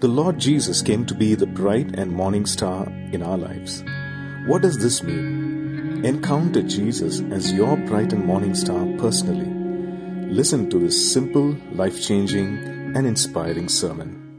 The Lord Jesus came to be the bright and morning star in our lives. What does this mean? Encounter Jesus as your bright and morning star personally. Listen to this simple, life changing, and inspiring sermon.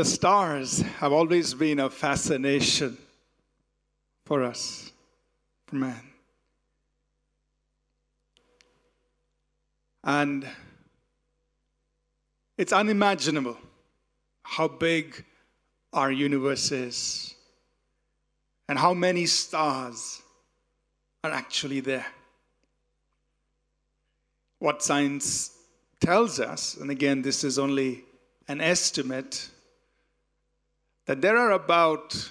The stars have always been a fascination for us, for man. And it's unimaginable how big our universe is and how many stars are actually there. What science tells us, and again, this is only an estimate, that there are about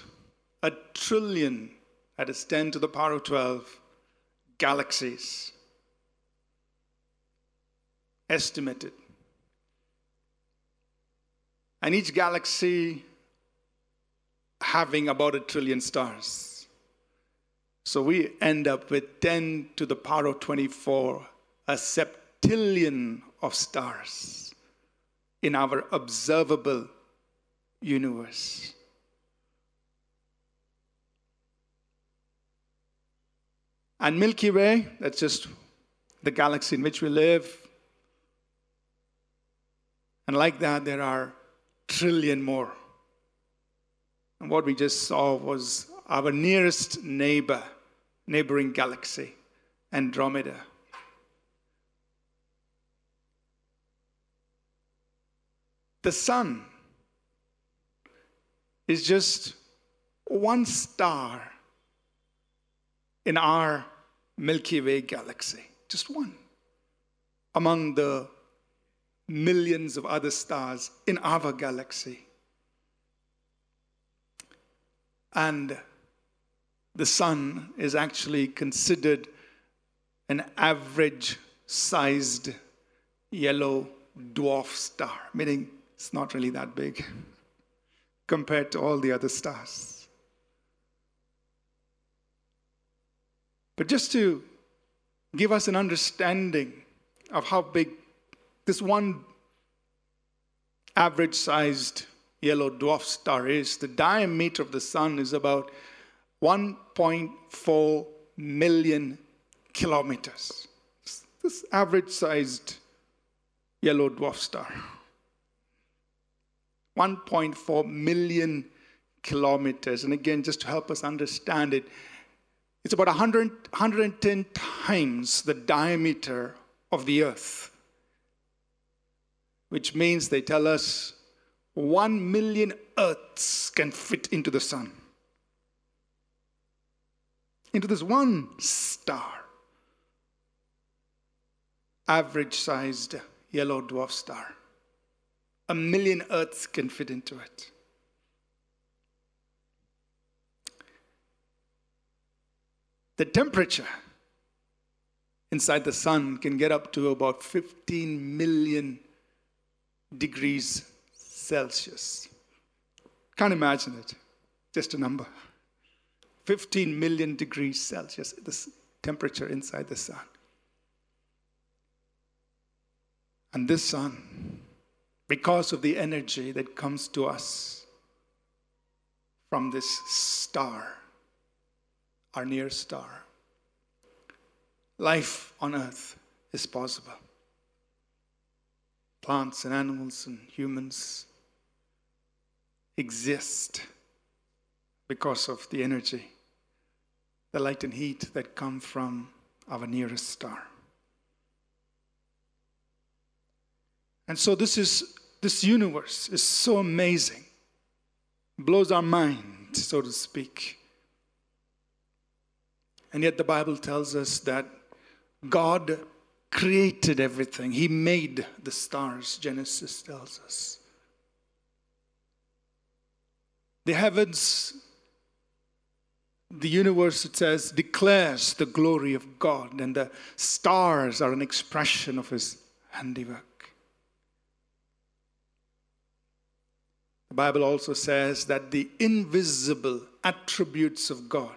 a trillion, that is 10 to the power of 12, galaxies estimated. And each galaxy having about a trillion stars. So we end up with 10 to the power of 24, a septillion of stars in our observable universe. And Milky Way, that's just the galaxy in which we live. And like that, there are trillion more And what we just saw was our nearest neighbor, neighboring galaxy, Andromeda. The sun is just one star in our Milky Way galaxy, just one. Among the millions of other stars in our galaxy. And the sun is actually considered an average sized yellow dwarf star, meaning it's not really that big compared to all the other stars. But just to give us an understanding of how big this one average sized yellow dwarf star is, the diameter of the sun is about 1.4 million kilometers. This average sized yellow dwarf star. 1.4 million kilometers. And again, just to help us understand it, it's about 100, 110 times the diameter of the earth, which means they tell us 1 million earths can fit into the sun. Into this one star, average sized yellow dwarf star. A million Earths can fit into it. The temperature inside the sun can get up to about 15 million degrees Celsius. Can't imagine it. Just a number. 15 million degrees Celsius, the temperature inside the sun. And this sun because of the energy that comes to us from this star, our near star. Life on earth is possible. Plants and animals and humans exist because of the energy, the light and heat that come from our nearest star. And so this is this universe is so amazing, blows our mind, so to speak. And yet the Bible tells us that God created everything. He made the stars, Genesis tells us. The heavens, the universe, it says, declares the glory of God, and the stars are an expression of His handiwork. The Bible also says that the invisible attributes of God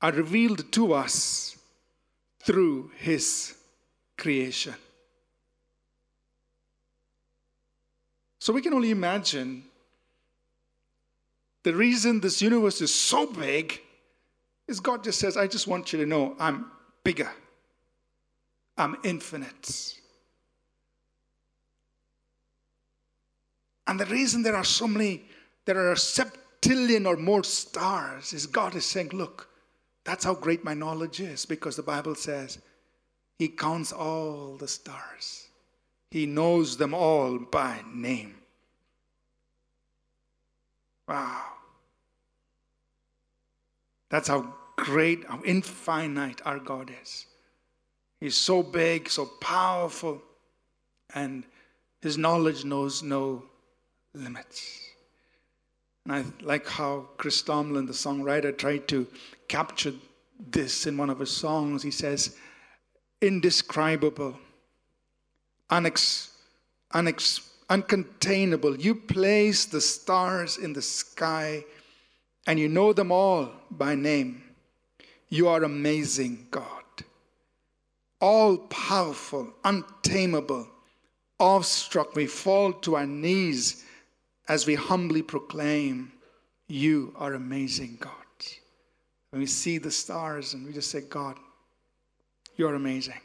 are revealed to us through His creation. So we can only imagine the reason this universe is so big is God just says, I just want you to know I'm bigger, I'm infinite. And the reason there are so many, there are a septillion or more stars is God is saying, look, that's how great my knowledge is because the Bible says He counts all the stars, He knows them all by name. Wow. That's how great, how infinite our God is. He's so big, so powerful, and His knowledge knows no limits. And I like how Chris Tomlin, the songwriter, tried to capture this in one of his songs. He says, indescribable, unex, unex, uncontainable. You place the stars in the sky and you know them all by name. You are amazing, God. All powerful, untamable, awestruck, we fall to our knees as we humbly proclaim, You are amazing, God. When we see the stars and we just say, God, you're amazing.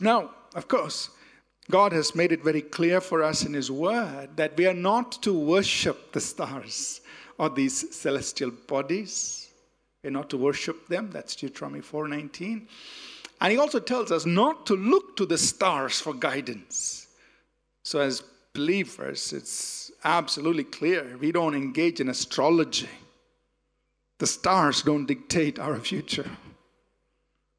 Now, of course, God has made it very clear for us in His Word that we are not to worship the stars or these celestial bodies. We're not to worship them. That's Deuteronomy 4:19. And he also tells us not to look to the stars for guidance. So as believers, it's absolutely clear we don't engage in astrology. The stars don't dictate our future.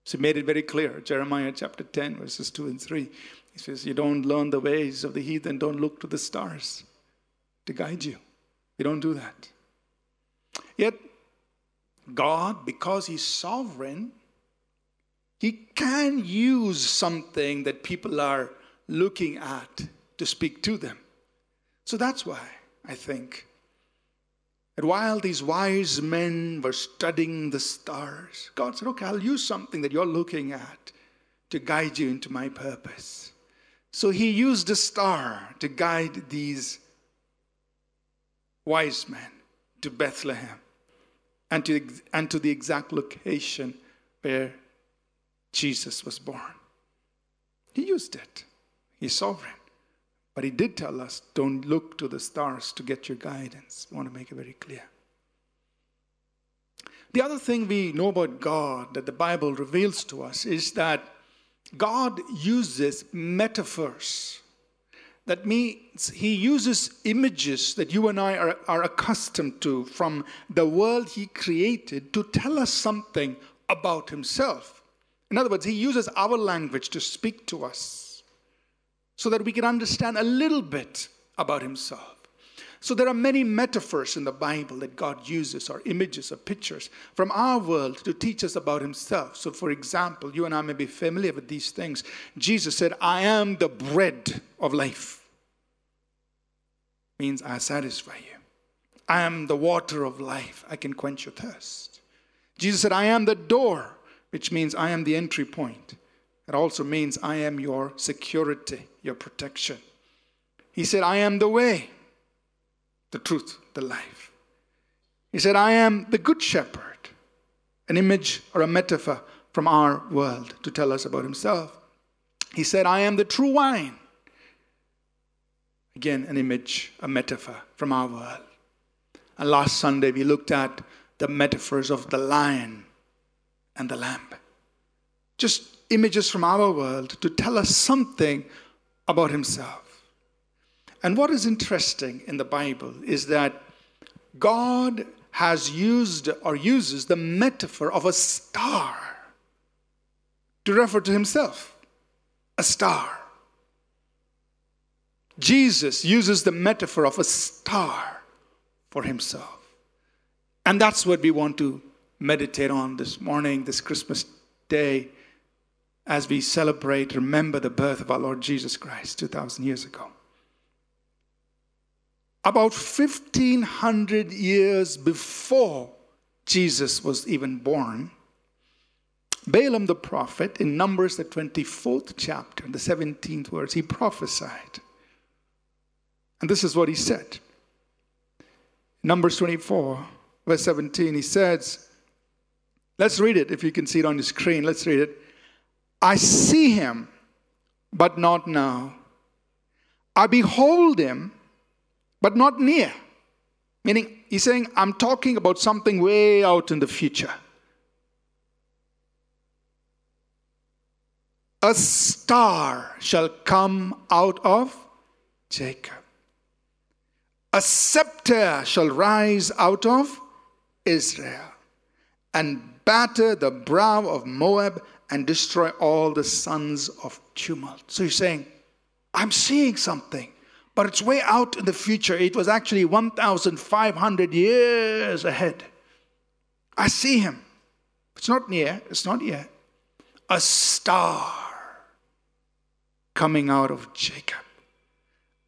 So he made it very clear. Jeremiah chapter 10, verses 2 and 3. He says, You don't learn the ways of the heathen, don't look to the stars to guide you. You don't do that. Yet, God, because He's sovereign, He can use something that people are looking at to speak to them. So that's why I think that while these wise men were studying the stars, God said, Okay, I'll use something that you're looking at to guide you into my purpose. So he used a star to guide these wise men to Bethlehem and to, and to the exact location where Jesus was born. He used it. He's sovereign. But he did tell us don't look to the stars to get your guidance. I want to make it very clear. The other thing we know about God that the Bible reveals to us is that God uses metaphors. That means he uses images that you and I are, are accustomed to from the world he created to tell us something about himself. In other words, he uses our language to speak to us so that we can understand a little bit about himself. So there are many metaphors in the Bible that God uses, or images or pictures from our world to teach us about himself. So, for example, you and I may be familiar with these things. Jesus said, I am the bread of life. Means I satisfy you. I am the water of life. I can quench your thirst. Jesus said, I am the door, which means I am the entry point. It also means I am your security, your protection. He said, I am the way the truth, the life. He said, I am the good shepherd, an image or a metaphor from our world to tell us about himself. He said, I am the true wine. Again, an image, a metaphor from our world. And last Sunday, we looked at the metaphors of the lion and the lamb. Just images from our world to tell us something about himself. And what is interesting in the Bible is that God has used or uses the metaphor of a star to refer to himself. A star. Jesus uses the metaphor of a star for himself. And that's what we want to meditate on this morning, this Christmas day, as we celebrate, remember the birth of our Lord Jesus Christ 2,000 years ago. About 1500 years before Jesus was even born, Balaam the prophet, in Numbers, the 24th chapter, the 17th verse, he prophesied. And this is what he said. Numbers 24, verse 17, he says, Let's read it if you can see it on the screen. Let's read it. I see him, but not now. I behold him but not near. Meaning, he's saying, I'm talking about something way out in the future. A star shall come out of Jacob. A scepter shall rise out of Israel and batter the brow of Moab and destroy all the sons of tumult. So he's saying, I'm seeing something but it's way out in the future. It was actually 1,500 years ahead. I see him. It's not near, it's not yet. A star coming out of Jacob.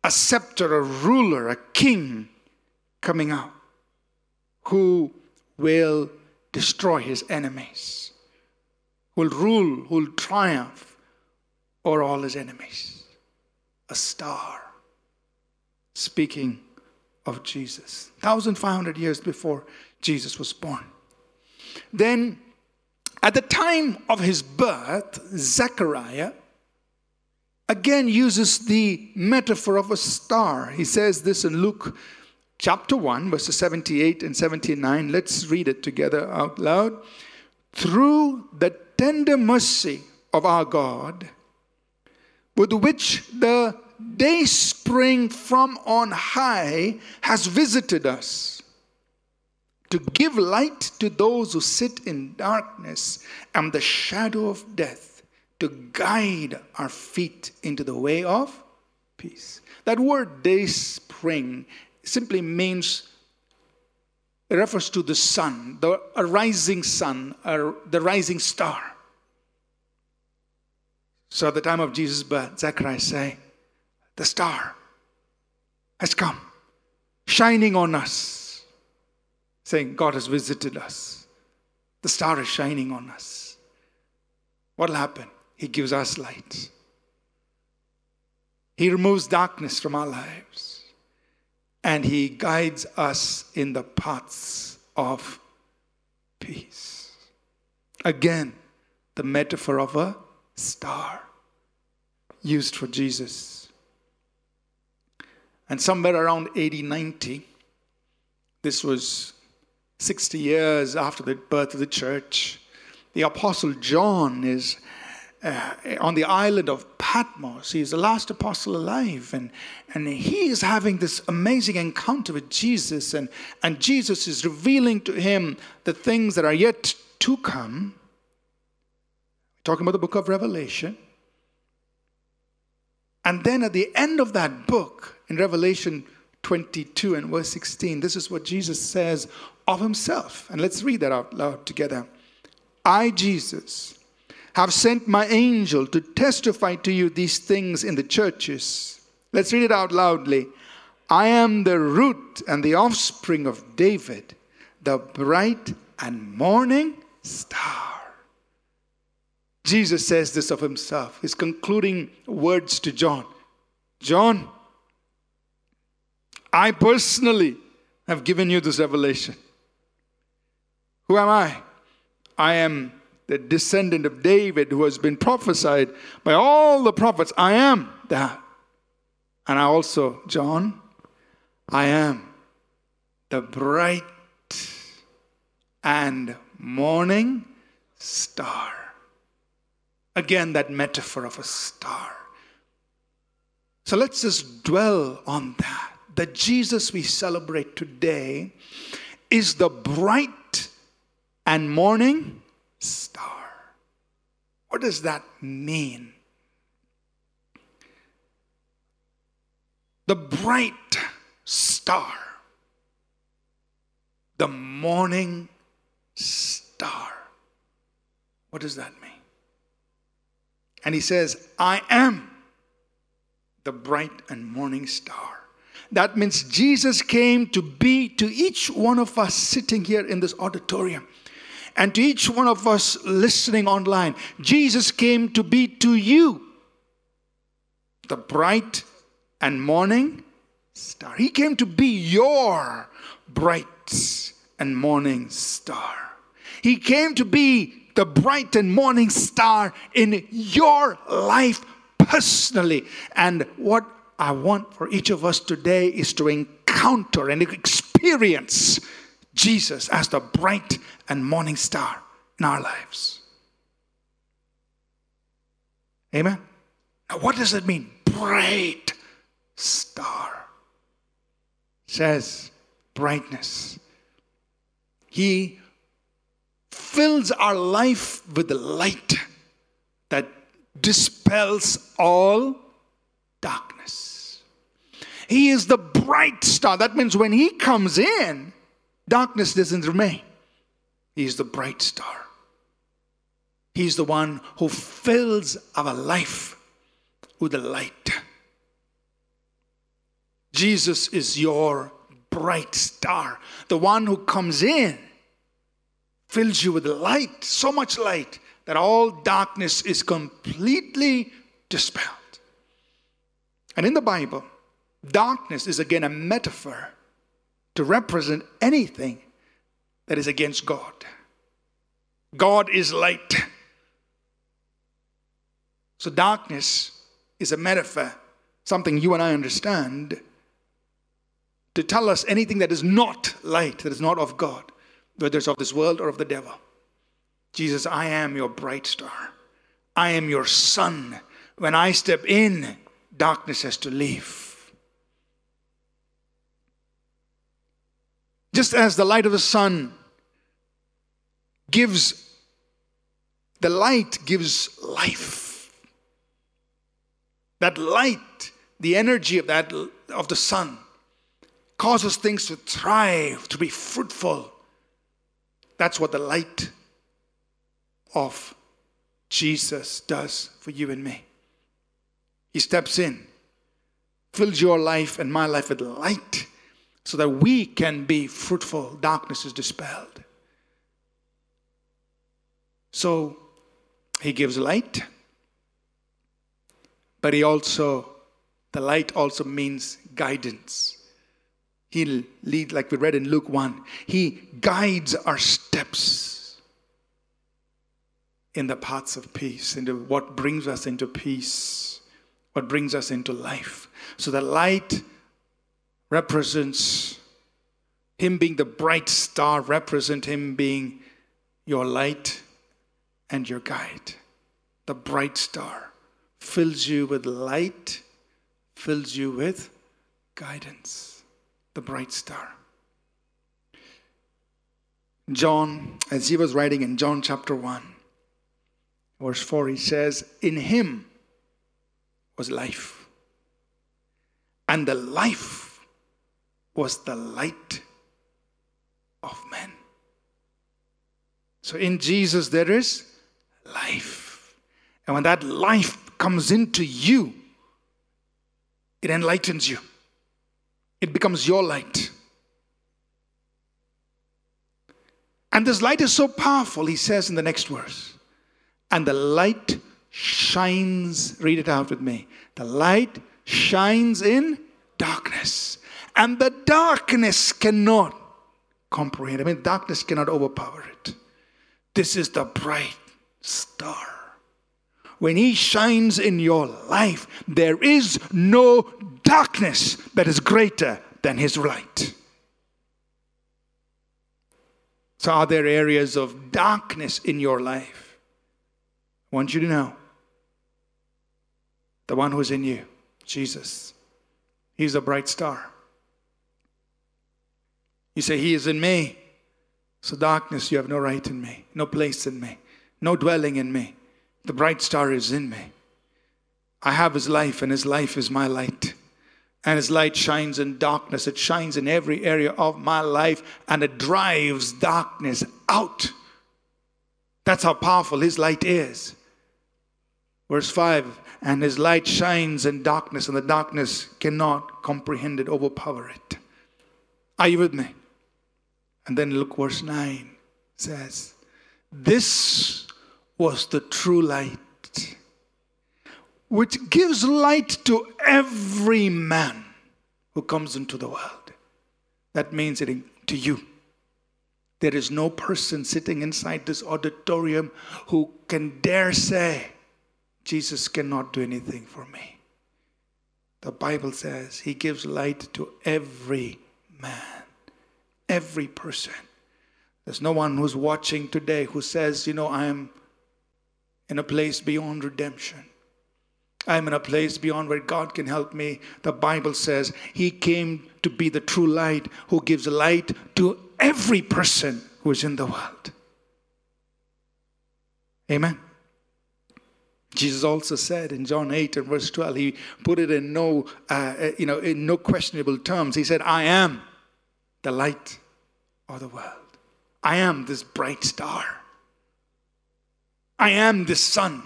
A scepter, a ruler, a king coming out who will destroy his enemies, who will rule, who will triumph over all his enemies. A star speaking of Jesus, 1,500 years before Jesus was born. Then, at the time of his birth, Zechariah, again uses the metaphor of a star. He says this in Luke chapter 1, verses 78 and 79. Let's read it together out loud. Through the tender mercy of our God, with which the day spring from on high has visited us to give light to those who sit in darkness and the shadow of death, to guide our feet into the way of peace. That word day spring simply means it refers to the sun, the a rising sun, a, the rising star. So at the time of Jesus' birth, Zechariah say, the star has come, shining on us, saying, God has visited us. The star is shining on us. What will happen? He gives us light. He removes darkness from our lives. And He guides us in the paths of peace. Again, the metaphor of a star used for Jesus. And somewhere around 80, 90, this was 60 years after the birth of the church, the Apostle John is uh, on the island of Patmos. He's the last apostle alive, and, and he is having this amazing encounter with Jesus, and, and Jesus is revealing to him the things that are yet to come. Talking about the book of Revelation. And then at the end of that book, in Revelation 22 and verse 16, this is what Jesus says of himself. And let's read that out loud together. I, Jesus, have sent my angel to testify to you these things in the churches. Let's read it out loudly. I am the root and the offspring of David, the bright and morning star. Jesus says this of himself, his concluding words to John John, I personally have given you this revelation. Who am I? I am the descendant of David who has been prophesied by all the prophets. I am that. And I also, John, I am the bright and morning star. Again, that metaphor of a star. So let's just dwell on that. The Jesus we celebrate today is the bright and morning star. What does that mean? The bright star, the morning star. What does that mean? And he says, I am the bright and morning star. That means Jesus came to be to each one of us sitting here in this auditorium and to each one of us listening online. Jesus came to be to you the bright and morning star. He came to be your bright and morning star. He came to be the bright and morning star in your life personally. And what I want for each of us today is to encounter and experience Jesus as the bright and morning star in our lives. Amen. Now, what does it mean? Bright star. says brightness. He fills our life with the light that dispels all darkness. He is the bright star. That means when He comes in, darkness doesn't remain. He is the bright star. He's the one who fills our life with the light. Jesus is your bright star, the one who comes in fills you with light, so much light that all darkness is completely dispelled. And in the Bible, darkness is again a metaphor to represent anything that is against God. God is light. So darkness is a metaphor, something you and I understand, to tell us anything that is not light, that is not of God, whether it's of this world or of the devil. Jesus, I am your bright star. I am your sun. When I step in, darkness has to leave. Just as the light of the sun gives, the light gives life. That light, the energy of that of the sun, causes things to thrive, to be fruitful. That's what the light of Jesus does for you and me. He steps in, fills your life and my life with light so that we can be fruitful. Darkness is dispelled. So he gives light, but he also, the light also means guidance. He'll lead, like we read in Luke 1, he guides our steps in the paths of peace, into what brings us into peace, what brings us into life. So the light represents him being the bright star, represent him being your light and your guide. The bright star fills you with light, fills you with guidance. The bright star. John, as he was writing in John chapter 1, verse 4, he says, In him was life, and the life was the light of men. So in Jesus, there is life. And when that life comes into you, it enlightens you, it becomes your light. And this light is so powerful, he says in the next verse. And the light shines, read it out with me. The light shines in. And the darkness cannot comprehend. I mean, darkness cannot overpower it. This is the bright star. When He shines in your life, there is no darkness that is greater than His light. So, are there areas of darkness in your life? I want you to know the one who's in you, Jesus. He's a bright star. You say, He is in me. So, darkness, you have no right in me, no place in me no dwelling in me. The bright star is in me. I have his life, and his life is my light. And his light shines in darkness. It shines in every area of my life, and it drives darkness out. That's how powerful his light is. Verse 5 And his light shines in darkness, and the darkness cannot comprehend it, overpower it. Are you with me? And then look, verse 9 says, This was the true light, which gives light to every man who comes into the world. That means it to you. There is no person sitting inside this auditorium who can dare say, Jesus cannot do anything for me. The Bible says he gives light to every man, every person. There's no one who's watching today who says, you know, I am in a place beyond redemption. I'm in a place beyond where God can help me. The Bible says He came to be the true light who gives light to every person who is in the world. Amen. Jesus also said in John 8 and verse 12, he put it in no, uh, you know, in no questionable terms. He said, I am the light of the world. I am this bright star. I am the sun.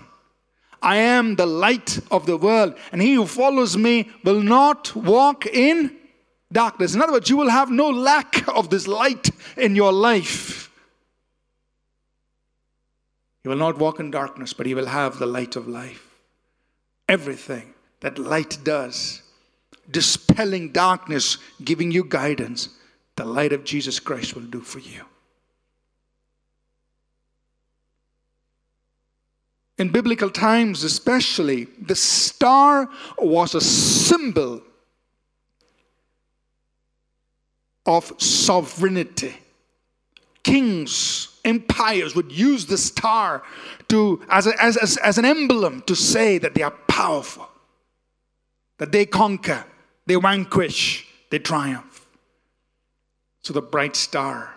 I am the light of the world. And he who follows me will not walk in darkness. In other words, you will have no lack of this light in your life. He will not walk in darkness, but he will have the light of life. Everything that light does, dispelling darkness, giving you guidance, the light of Jesus Christ will do for you. in biblical times, especially, the star was a symbol of sovereignty. Kings, empires would use the star to, as, a, as, as, as an emblem to say that they are powerful, that they conquer, they vanquish, they triumph. So the bright star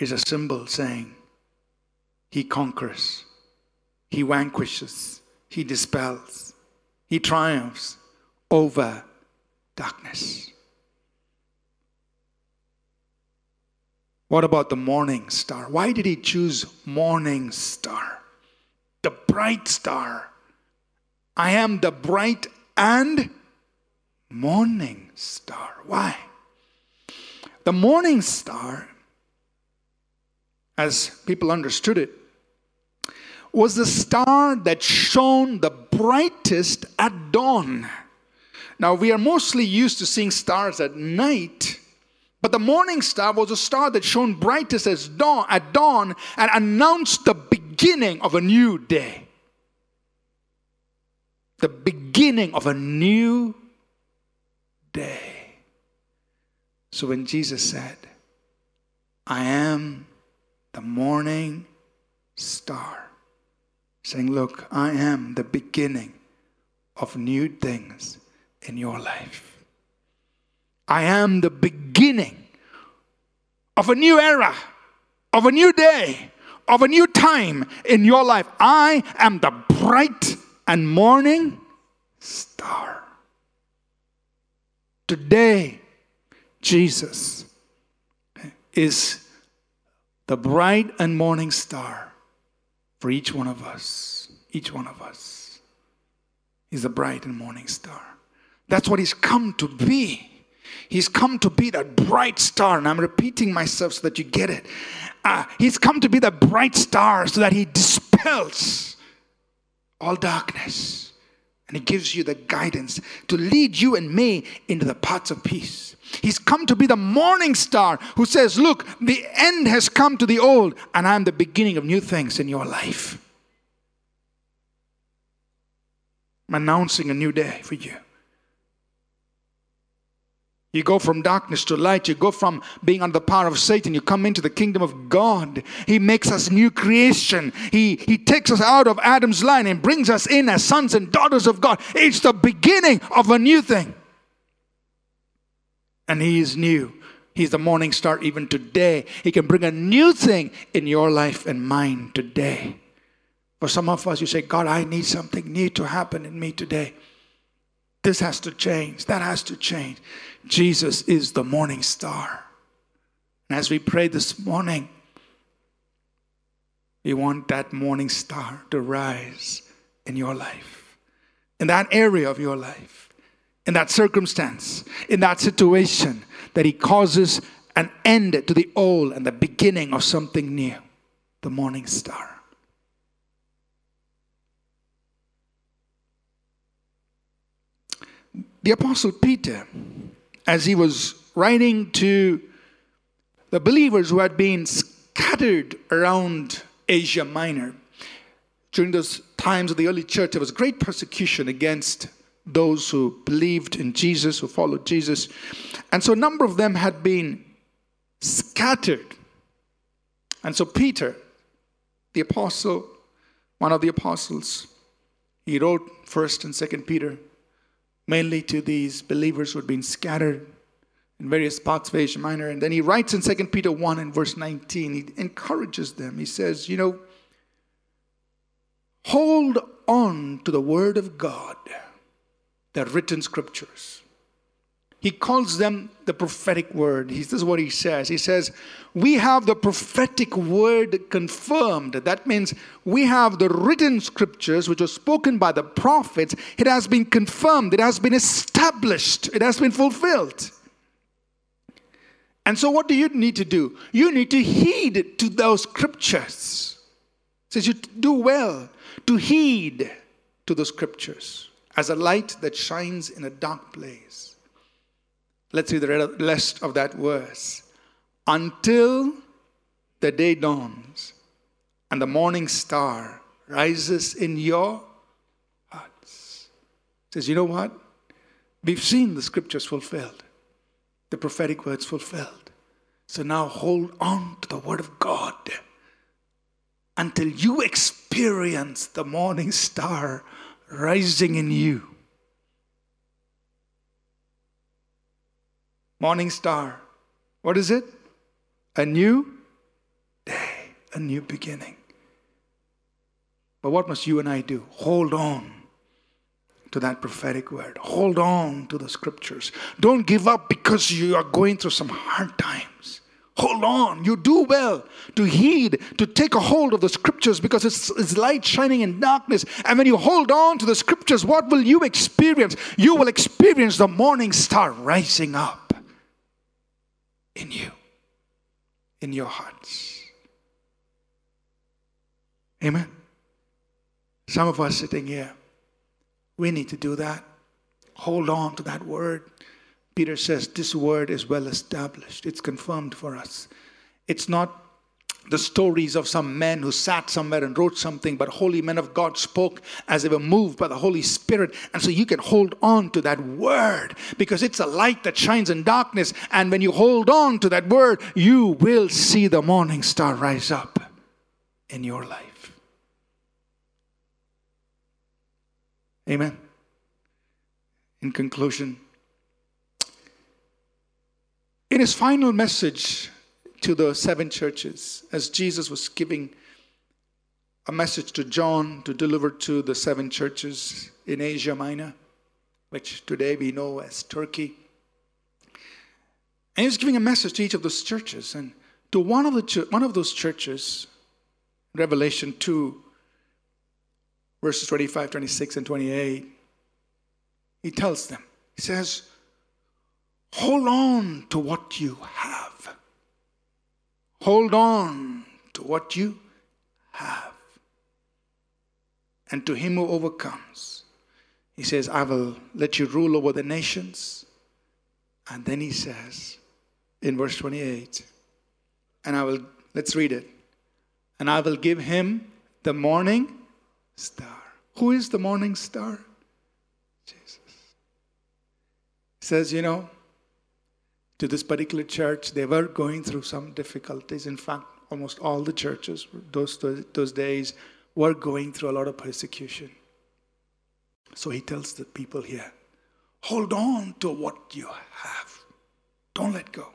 is a symbol saying, He conquers, He vanquishes, He dispels, He triumphs over darkness. What about the morning star? Why did he choose morning star? The bright star. I am the bright and morning star. Why? The morning star, as people understood it, was the star that shone the brightest at dawn. Now, we are mostly used to seeing stars at night but the morning star was a star that shone brightest as dawn at dawn and announced the beginning of a new day. The beginning of a new day. So when Jesus said, I am the morning star, saying, Look, I am the beginning of new things in your life. I am the beginning of a new era, of a new day, of a new time in your life. I am the bright and morning star. Today, Jesus is the bright and morning star for each one of us. Each one of us is the bright and morning star. That's what He's come to be. He's come to be that bright star. And I'm repeating myself so that you get it. Uh, he's come to be the bright star so that he dispels all darkness. And he gives you the guidance to lead you and me into the paths of peace. He's come to be the morning star who says, Look, the end has come to the old, and I'm the beginning of new things in your life. I'm announcing a new day for you. You go from darkness to light. You go from being under the power of Satan. You come into the kingdom of God. He makes us new creation. He, he takes us out of Adam's line and brings us in as sons and daughters of God. It's the beginning of a new thing. And He is new. He's the morning star even today. He can bring a new thing in your life and mine today. For some of us, you say, God, I need something new to happen in me today. This has to change. That has to change. Jesus is the morning star. And as we pray this morning, we want that morning star to rise in your life, in that area of your life, in that circumstance, in that situation, that He causes an end to the old and the beginning of something new, the morning star. The Apostle Peter as he was writing to the believers who had been scattered around Asia Minor. During those times of the early church, there was great persecution against those who believed in Jesus, who followed Jesus. And so a number of them had been scattered. And so Peter, the apostle, one of the apostles, he wrote 1st and 2nd Peter mainly to these believers who had been scattered in various parts of Asia Minor. And then he writes in 2 Peter 1 and verse 19, he encourages them. He says, You know, hold on to the word of God, the written scriptures. He calls them the prophetic word. He, this is what he says. He says, We have the prophetic word confirmed. That means we have the written scriptures which were spoken by the prophets. It has been confirmed, it has been established, it has been fulfilled. And so, what do you need to do? You need to heed to those scriptures. It says you do well to heed to the scriptures as a light that shines in a dark place. Let's read the rest of that verse. Until the day dawns and the morning star rises in your hearts. Says, you know what? We've seen the scriptures fulfilled, the prophetic words fulfilled. So now hold on to the word of God until you experience the morning star rising in you. Morning star. What is it? A new day, a new beginning. But what must you and I do? Hold on to that prophetic word. Hold on to the scriptures. Don't give up because you are going through some hard times. Hold on. You do well to heed, to take a hold of the scriptures because it's, it's light shining in darkness. And when you hold on to the scriptures, what will you experience? You will experience the morning star rising up in you, in your hearts. Amen. Some of us sitting here, we need to do that. Hold on to that word. Peter says this word is well established, it's confirmed for us. It's not the stories of some men who sat somewhere and wrote something, but holy men of God spoke as they were moved by the Holy Spirit. And so you can hold on to that word because it's a light that shines in darkness. And when you hold on to that word, you will see the morning star rise up in your life. Amen. In conclusion, in his final message to the seven churches, as Jesus was giving a message to John to deliver to the seven churches in Asia Minor, which today we know as Turkey. And he was giving a message to each of those churches. And to one of, the, one of those churches, Revelation 2, verses 25, 26, and 28, he tells them, he says, Hold on to what you have. Hold on to what you have. And to him who overcomes, he says, I will let you rule over the nations. And then he says in verse 28, and I will, let's read it. And I will give him the morning star. Who is the morning star? Jesus. He says, you know, to this particular church, they were going through some difficulties. In fact, almost all the churches those, those days were going through a lot of persecution. So he tells the people here hold on to what you have, don't let go.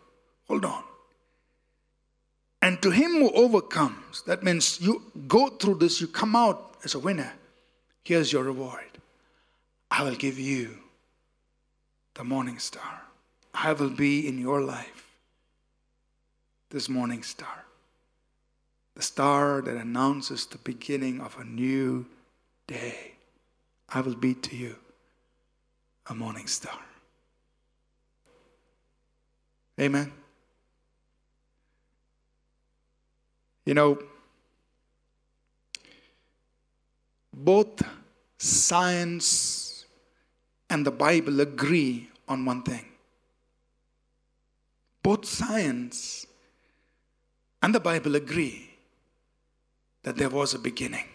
Hold on. And to him who overcomes, that means you go through this, you come out as a winner. Here's your reward I will give you the morning star. I will be in your life this morning star. The star that announces the beginning of a new day. I will be to you a morning star. Amen. You know, both science and the Bible agree on one thing both science and the Bible agree that there was a beginning.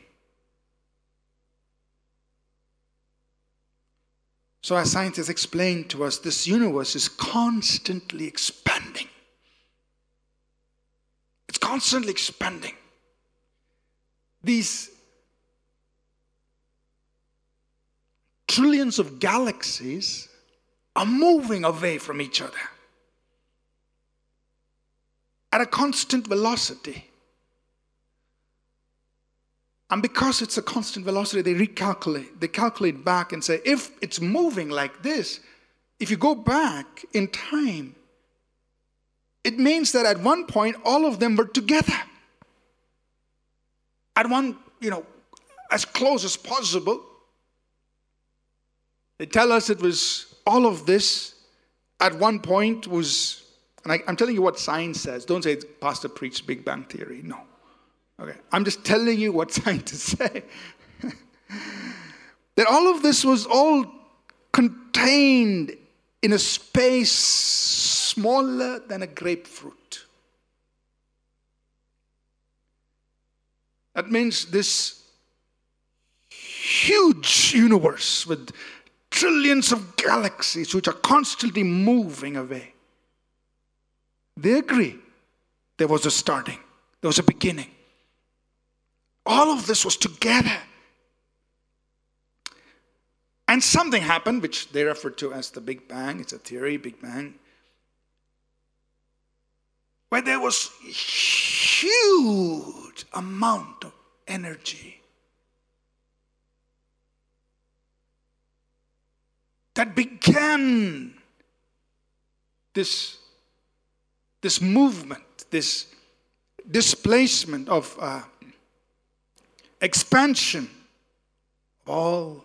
So, as science has explained to us, this universe is constantly expanding. It's constantly expanding. These trillions of galaxies are moving away from each other at a constant velocity. And because it's a constant velocity, they recalculate. They calculate back and say, if it's moving like this, if you go back in time, it means that at one point all of them were together. At one, you know, as close as possible. They tell us it was all of this at one point was and I, am telling you what science says. Don't say pastor preached Big Bang Theory. No. Okay. I'm just telling you what scientists say. that all of this was all contained in a space smaller than a grapefruit. That means this huge universe with trillions of galaxies which are constantly moving away. They agree there was a starting, there was a beginning. All of this was together. And something happened, which they refer to as the Big Bang. It's a theory, Big Bang. Where there was huge amount of energy that began this, this movement, this displacement of uh, expansion of all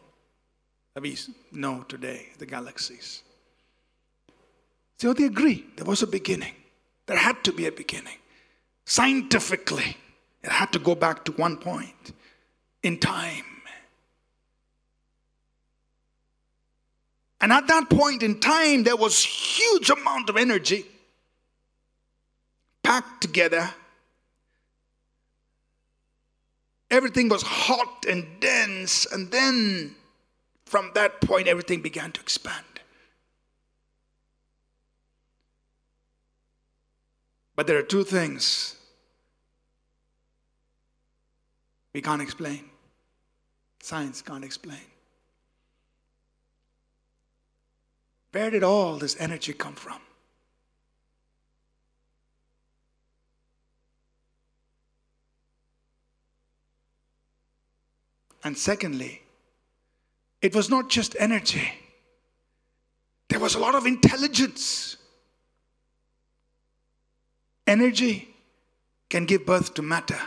that we know today, the galaxies. So they agree there was a beginning. There had to be a beginning. Scientifically, it had to go back to one point in time. And at that point in time, there was huge amount of energy packed together. Everything was hot and dense, and then from that point, everything began to expand. But there are two things we can't explain, science can't explain. Where did all this energy come from? And secondly, it was not just energy, there was a lot of intelligence. Energy can give birth to matter.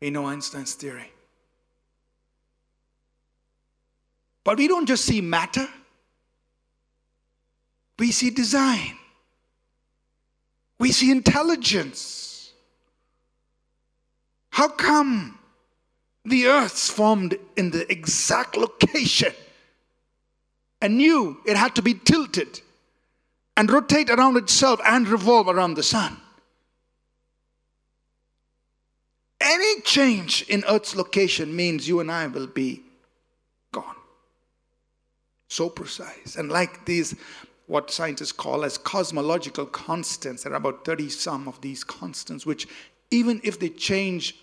We know Einstein's theory. But we don't just see matter, we see design, we see intelligence. How come the earth's formed in the exact location and knew it had to be tilted and rotate around itself and revolve around the sun. Any change in Earth's location means you and I will be gone. So precise. And like these, what scientists call as cosmological constants, there are about 30 some of these constants, which even if they change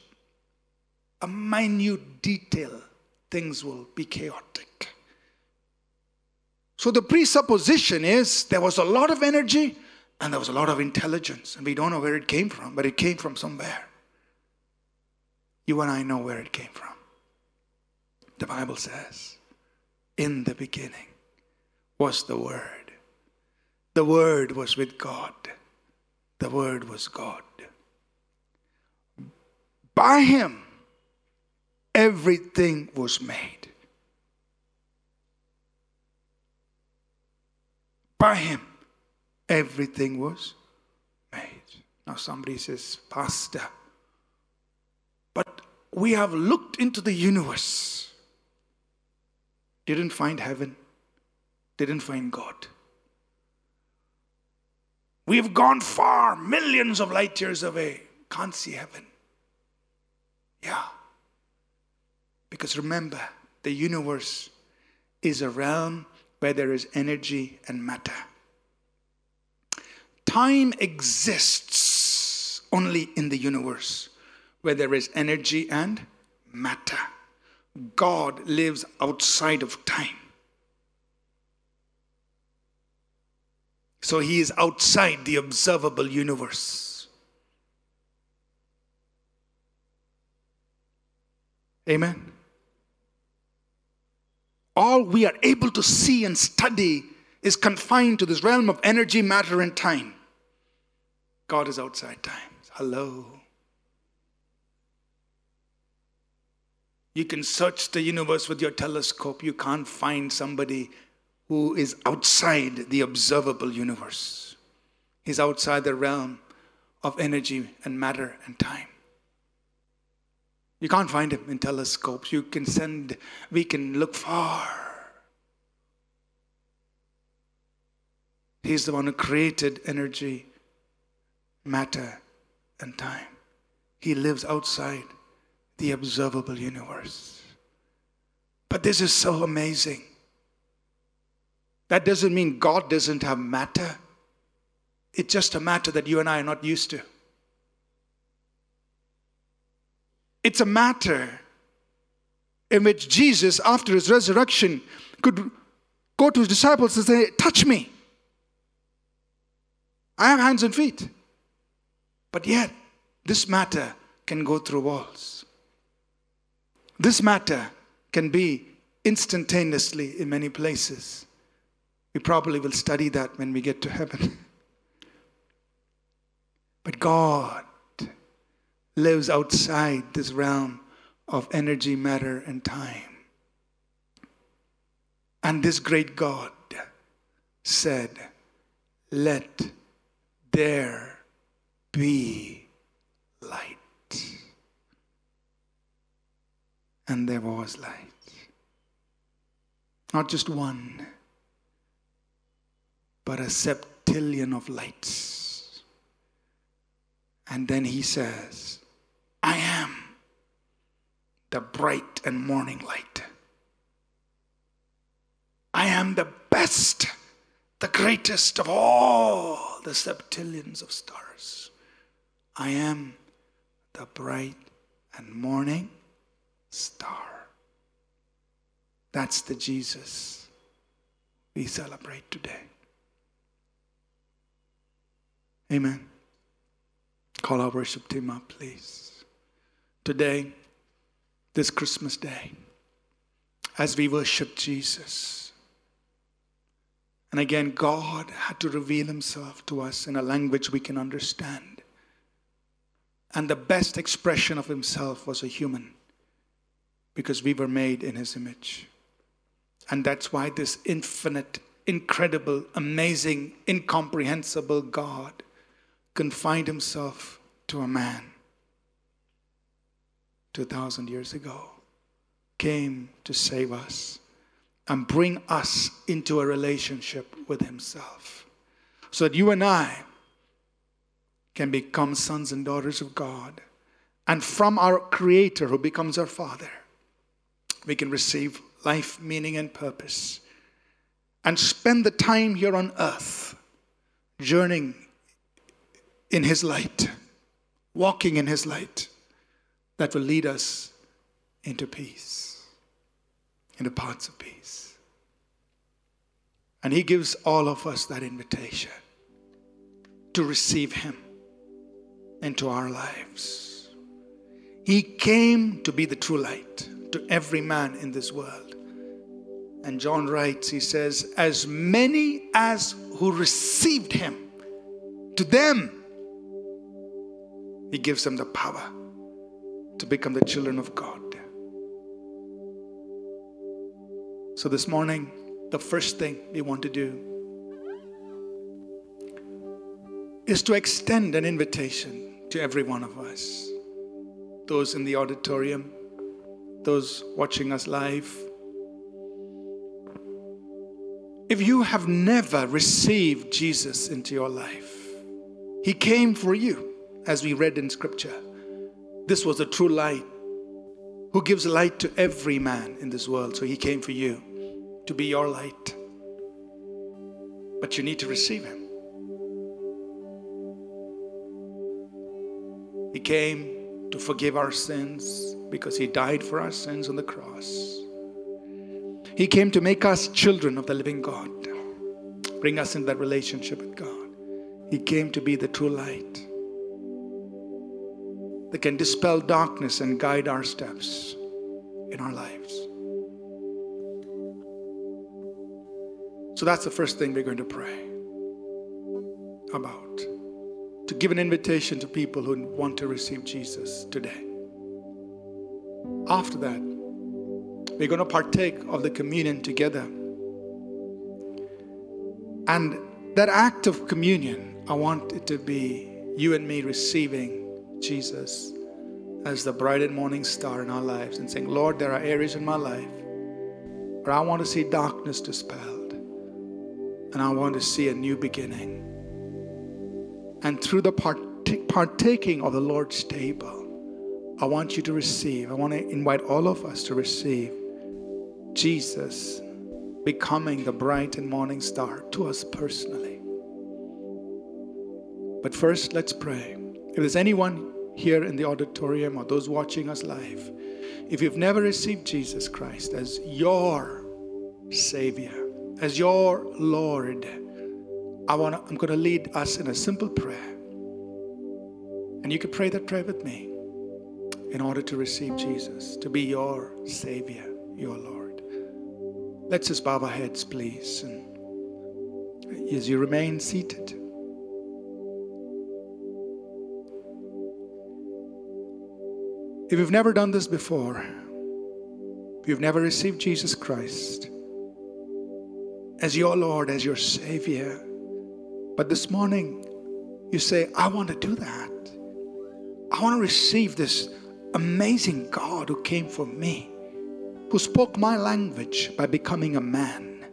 a minute detail, things will be chaotic. So the presupposition is there was a lot of energy and there was a lot of intelligence, and we don't know where it came from, but it came from somewhere. You and I know where it came from. The Bible says, In the beginning was the Word. The Word was with God. The Word was God. By Him, everything was made. By him, everything was made. Now, somebody says, Pastor, but we have looked into the universe, didn't find heaven, didn't find God. We've gone far, millions of light years away, can't see heaven. Yeah. Because remember, the universe is a realm where there is energy and matter. Time exists only in the universe where there is energy and matter. God lives outside of time. So he is outside the observable universe. Amen all we are able to see and study is confined to this realm of energy, matter, and time. God is outside time. Hello. You can search the universe with your telescope. You can't find somebody who is outside the observable universe. He's outside the realm of energy and matter and time. You can't find him in telescopes. You can send, we can look far. He's the one who created energy, matter, and time. He lives outside the observable universe. But this is so amazing. That doesn't mean God doesn't have matter. It's just a matter that you and I are not used to. It's a matter in which Jesus, after his resurrection, could go to his disciples and say, Touch me. I have hands and feet. But yet, this matter can go through walls. This matter can be instantaneously in many places. We probably will study that when we get to heaven. but God lives outside this realm of energy, matter, and time. And this great God said, Let there be light. And there was light. Not just one, but a septillion of lights. And then he says, I am the bright and morning light. I am the best, the greatest of all the septillions of stars. I am the bright and morning star. That's the Jesus we celebrate today. Amen. Call our worship team up, please. Today, this Christmas day, as we worship Jesus, and again, God had to reveal Himself to us in a language we can understand. And the best expression of Himself was a human because we were made in His image. And that's why this infinite, incredible, amazing, incomprehensible God confined Himself to a man 2,000 years ago, came to save us and bring us into a relationship with Himself. So that you and I can become sons and daughters of God. And from our Creator, who becomes our Father, we can receive life, meaning, and purpose. And spend the time here on earth, journeying in His light, walking in His light, that will lead us into peace, into paths of peace. And He gives all of us that invitation to receive Him into our lives. He came to be the true light to every man in this world. And John writes, he says, As many as who received Him, to them, He gives them the power to become the children of God. So this morning, the first thing we want to do is to extend an invitation to every one of us. Those in the auditorium, those watching us live. If you have never received Jesus into your life, He came for you, as we read in Scripture. This was the true light who gives light to every man in this world. So He came for you to be your light. But you need to receive Him. He came to forgive our sins because He died for our sins on the cross. He came to make us children of the living God, bring us in that relationship with God. He came to be the true light that can dispel darkness and guide our steps in our lives. So that's the first thing we're going to pray about. To give an invitation to people who want to receive Jesus today. After that, we're going to partake of the communion together. And that act of communion, I want it to be you and me receiving Jesus as the bright and morning star in our lives and saying, Lord, there are areas in my life where I want to see darkness dispelled and I want to see a new beginning. And through the partaking of the Lord's table, I want you to receive, I want to invite all of us to receive Jesus becoming the bright and morning star to us personally. But first, let's pray. If there's anyone here in the auditorium or those watching us live, if you've never received Jesus Christ as your Savior, as your Lord, I want I'm going to lead us in a simple prayer. And you can pray that prayer with me in order to receive Jesus, to be your Savior, your Lord. Let's just bow our heads, please. And as you remain seated, if you've never done this before, if you've never received Jesus Christ as your Lord, as your Savior, but this morning you say, I want to do that. I want to receive this amazing God who came for me, who spoke my language by becoming a man.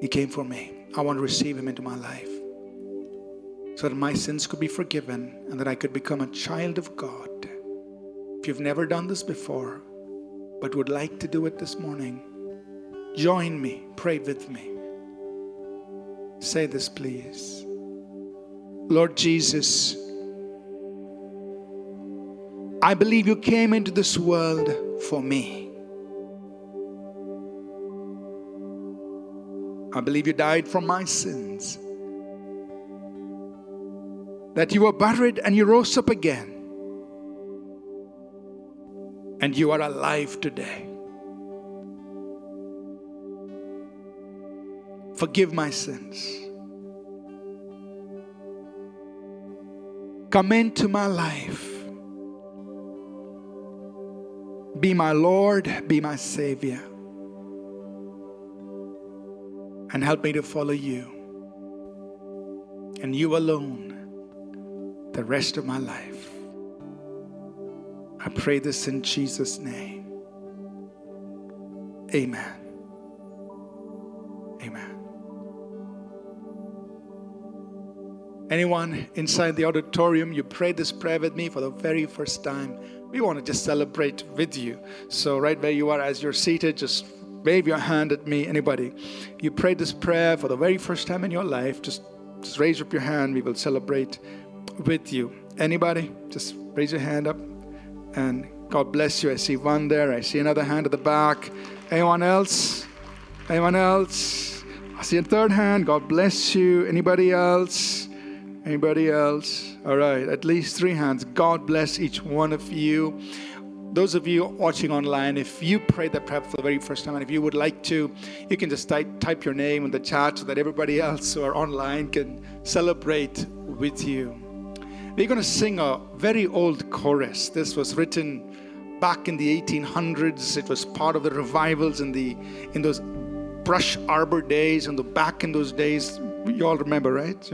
He came for me. I want to receive him into my life so that my sins could be forgiven and that I could become a child of God. If you've never done this before, but would like to do it this morning, join me, pray with me. Say this, please. Lord Jesus, I believe you came into this world for me. I believe you died for my sins. That you were buried and you rose up again. And you are alive today. Forgive my sins. Come into my life. Be my Lord, be my Savior. And help me to follow you. And you alone the rest of my life. I pray this in Jesus' name. Amen. Amen. Anyone inside the auditorium, you prayed this prayer with me for the very first time. We want to just celebrate with you. So, right where you are, as you're seated, just wave your hand at me. Anybody, you prayed this prayer for the very first time in your life, just, just raise up your hand. We will celebrate with you. Anybody, just raise your hand up. And God bless you. I see one there. I see another hand at the back. Anyone else? Anyone else? I see a third hand. God bless you. Anybody else? Anybody else? All right, at least three hands. God bless each one of you. Those of you watching online, if you prayed that prayer for the very first time, and if you would like to, you can just type, type your name in the chat so that everybody else who are online can celebrate with you. We're going to sing a very old chorus. This was written back in the 1800s. It was part of the revivals in the in those brush arbor days and the back in those days. You all remember, right?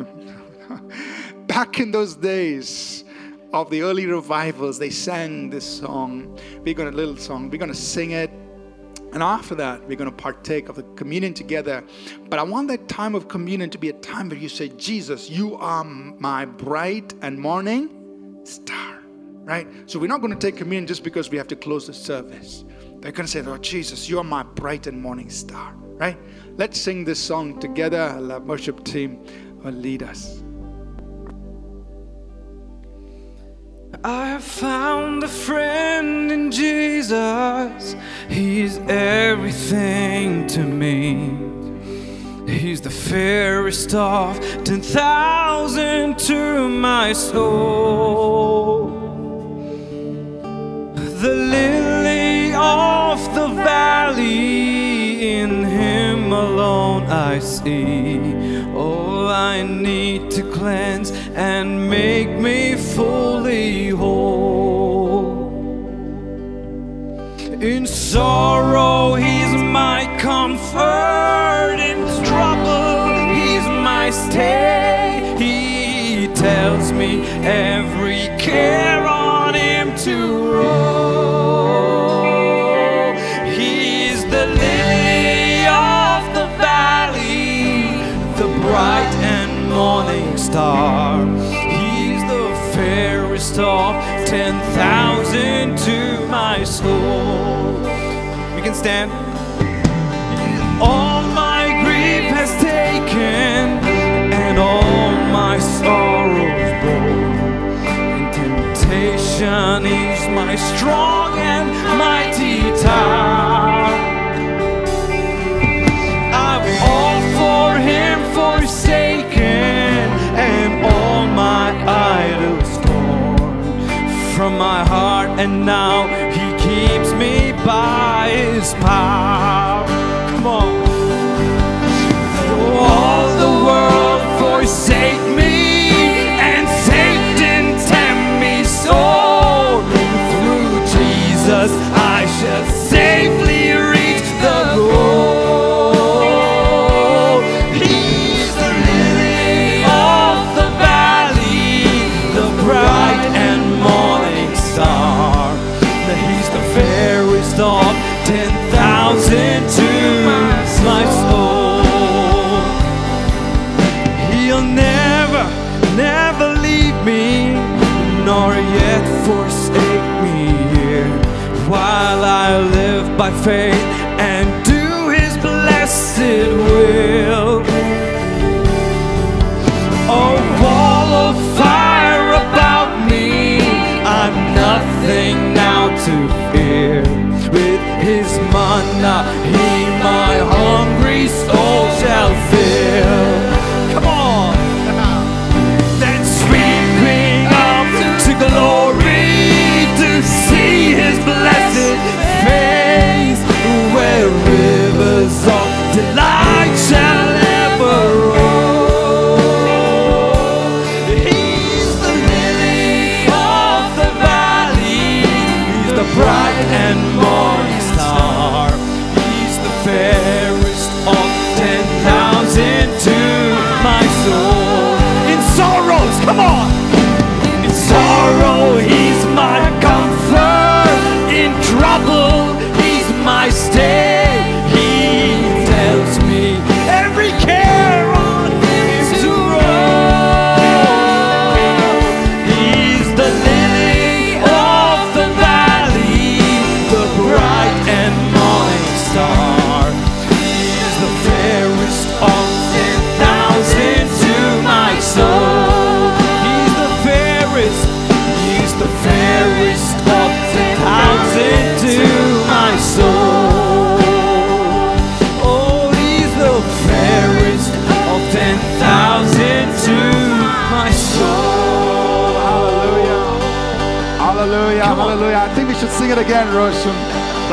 Back in those days of the early revivals, they sang this song. We're going to, little song, we're going to sing it. And after that, we're going to partake of the communion together. But I want that time of communion to be a time where you say, Jesus, you are my bright and morning star. Right? So we're not going to take communion just because we have to close the service. They're going to say, Lord Jesus, you are my bright and morning star. Right? Let's sing this song together. The worship team will lead us. I have found a friend in Jesus. He's everything to me. He's the fairest of ten thousand to my soul. The lily of the valley, in Him alone I see I need to cleanse and make me fully whole. In sorrow, He's my comfort. In trouble, He's my stay. He tells me every care on Him to roll. star. He's the fairest of 10,000 to my soul. We can stand. All my grief has taken, and all my sorrows borne. And temptation is my strong and mighty tower. and now he keeps me by his power. faith.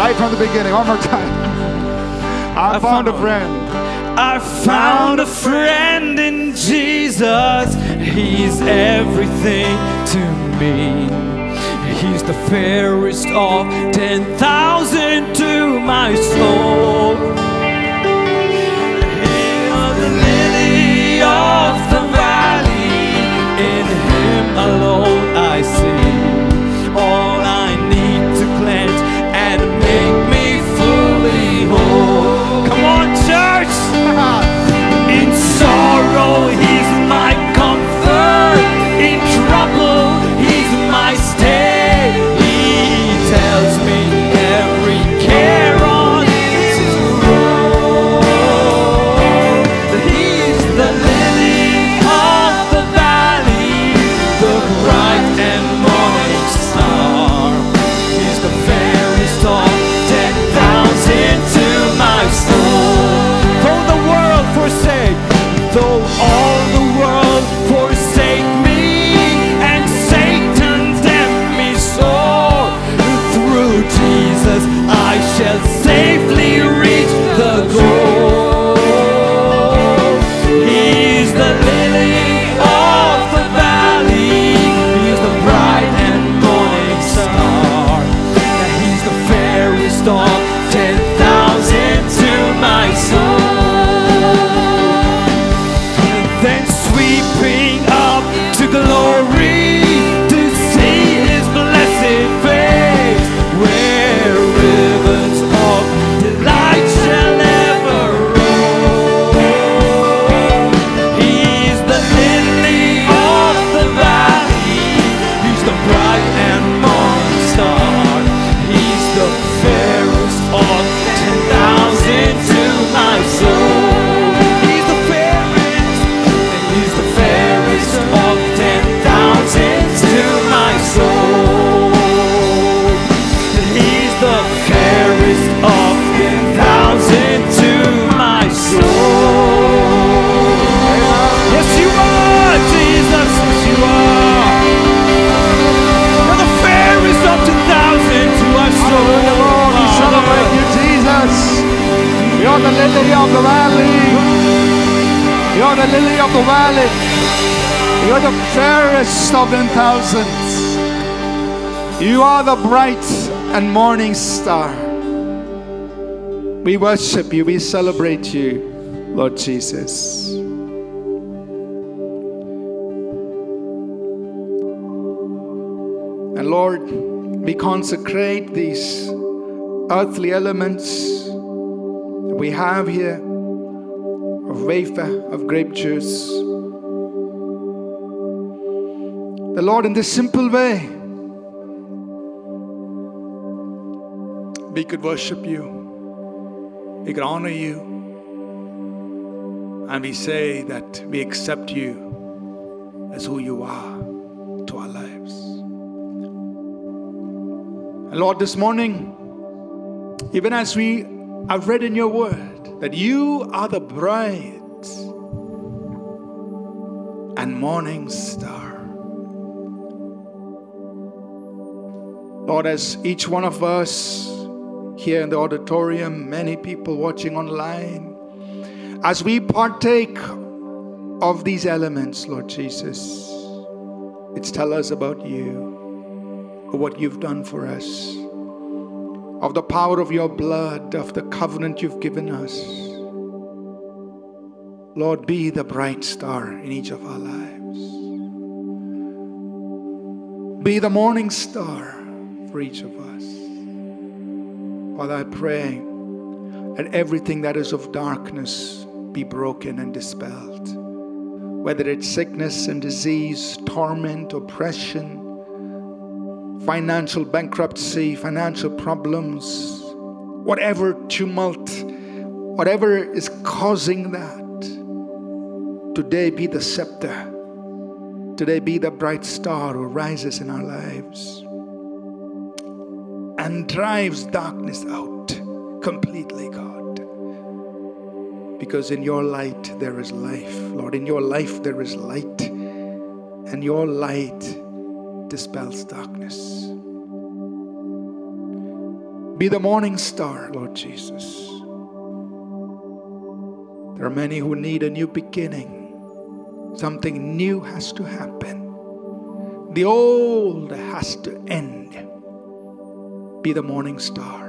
Right from the beginning. One more time. I, I found, found a friend. I found a friend in Jesus. He's everything to me. He's the fairest of 10,000 to my soul. He the lily of the valley. In him alone In sorrow, he's my comfort. In trouble, though all bright and morning star. We worship you, we celebrate you, Lord Jesus. And Lord, we consecrate these earthly elements that we have here of wafer, of grape juice. The Lord, in this simple way, we could worship you, we could honor you, and we say that we accept you as who you are to our lives. And Lord, this morning, even as we have read in your word that you are the bright and morning star. Lord, as each one of us here in the auditorium, many people watching online, as we partake of these elements, Lord Jesus, it's tell us about you, what you've done for us, of the power of your blood, of the covenant you've given us. Lord, be the bright star in each of our lives. Be the morning star for each of us. Father, I pray that everything that is of darkness be broken and dispelled. Whether it's sickness and disease, torment, oppression, financial bankruptcy, financial problems, whatever tumult, whatever is causing that, today be the scepter. Today be the bright star who rises in our lives and drives darkness out completely, God. Because in your light there is life, Lord. In your life there is light, and your light dispels darkness. Be the morning star, Lord Jesus. There are many who need a new beginning. Something new has to happen. The old has to end. Be the morning star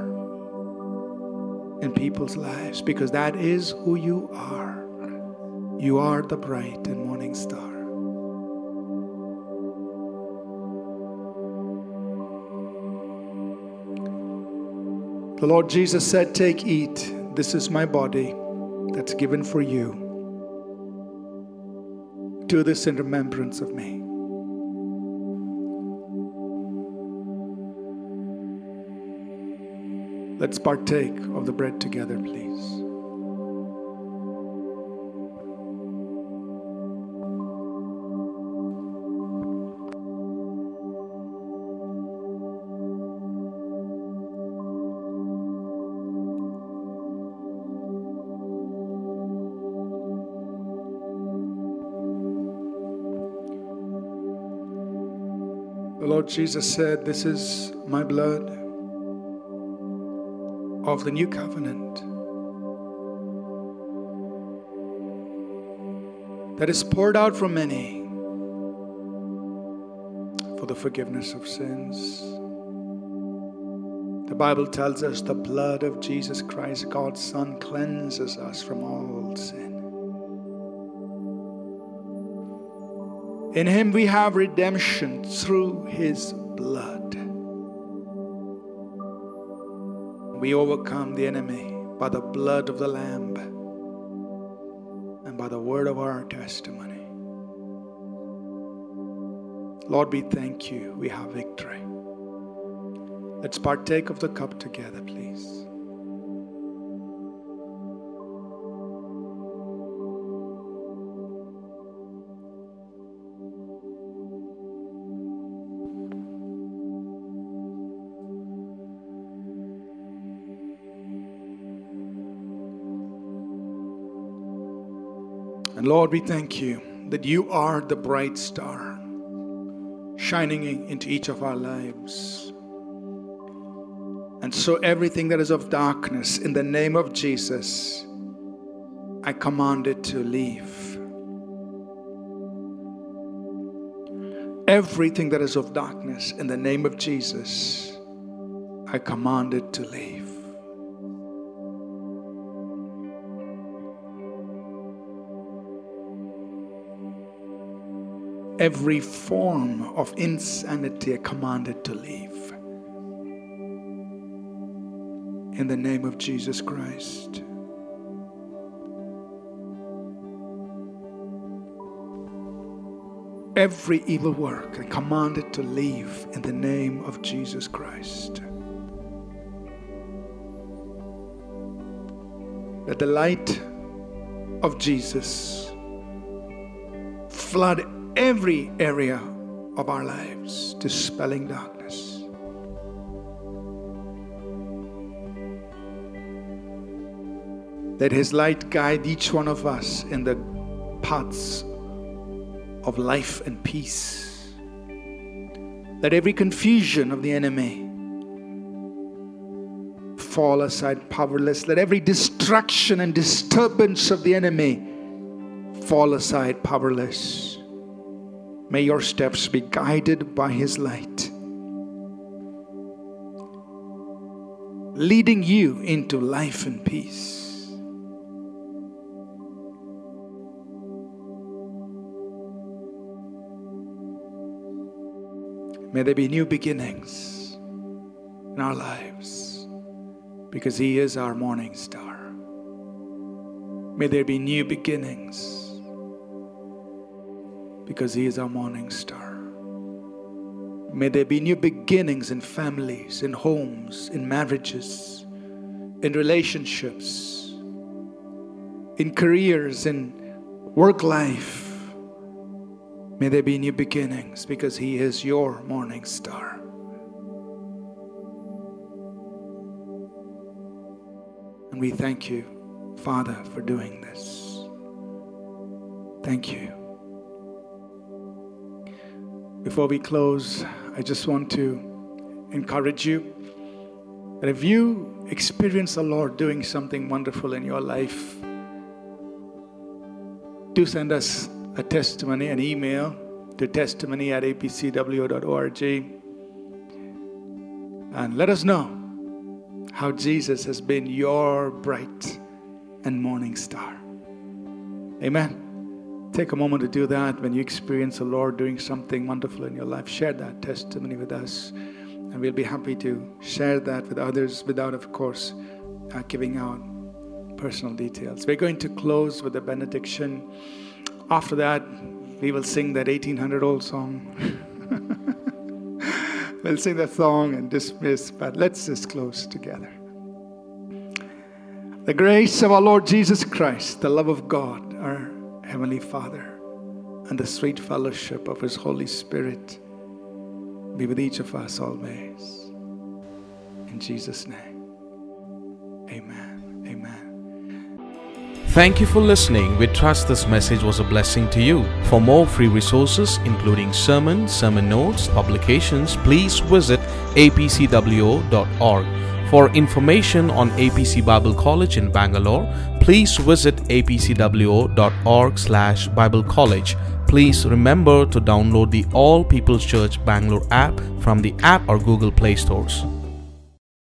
in people's lives because that is who you are. You are the bright and morning star. The Lord Jesus said, Take, eat. This is my body that's given for you. Do this in remembrance of me. Let's partake of the bread together, please. The Lord Jesus said, This is my blood of the new covenant that is poured out for many for the forgiveness of sins. The Bible tells us the blood of Jesus Christ, God's Son, cleanses us from all sin. In Him we have redemption through His blood. We overcome the enemy by the blood of the Lamb and by the word of our testimony. Lord, we thank you. We have victory. Let's partake of the cup together, please. And Lord, we thank you that you are the bright star shining into each of our lives. And so, everything that is of darkness, in the name of Jesus, I command it to leave. Everything that is of darkness, in the name of Jesus, I command it to leave. Every form of insanity, I command it to leave. In the name of Jesus Christ. every evil work and command it to leave in the name of Jesus Christ. Let the light of Jesus flood every area of our lives, dispelling darkness. Let His light guide each one of us in the paths of life and peace. Let every confusion of the enemy fall aside powerless. Let every destruction and disturbance of the enemy fall aside powerless. May your steps be guided by his light, leading you into life and peace. May there be new beginnings in our lives because He is our morning star. May there be new beginnings because He is our morning star. May there be new beginnings in families, in homes, in marriages, in relationships, in careers, in work life May there be new beginnings because He is your morning star. And we thank you, Father, for doing this. Thank you. Before we close, I just want to encourage you that if you experience the Lord doing something wonderful in your life, do send us a testimony, an email to testimony at apcwo.org and let us know how Jesus has been your bright and morning star. Amen. Take a moment to do that when you experience the Lord doing something wonderful in your life. Share that testimony with us, and we'll be happy to share that with others without, of course, uh, giving out personal details. We're going to close with a benediction. After that, we will sing that 1800 old song. we'll sing that song and dismiss, but let's just close together. The grace of our Lord Jesus Christ, the love of God, our Heavenly Father, and the sweet fellowship of His Holy Spirit be with each of us always. In Jesus' name, amen. Amen. Thank you for listening. We trust this message was a blessing to you. For more free resources, including sermons, sermon notes, publications, please visit apcwo.org. For information on APC Bible College in Bangalore, please visit apcwo.org slash Bible College. Please remember to download the All People's Church Bangalore app from the app or Google Play stores.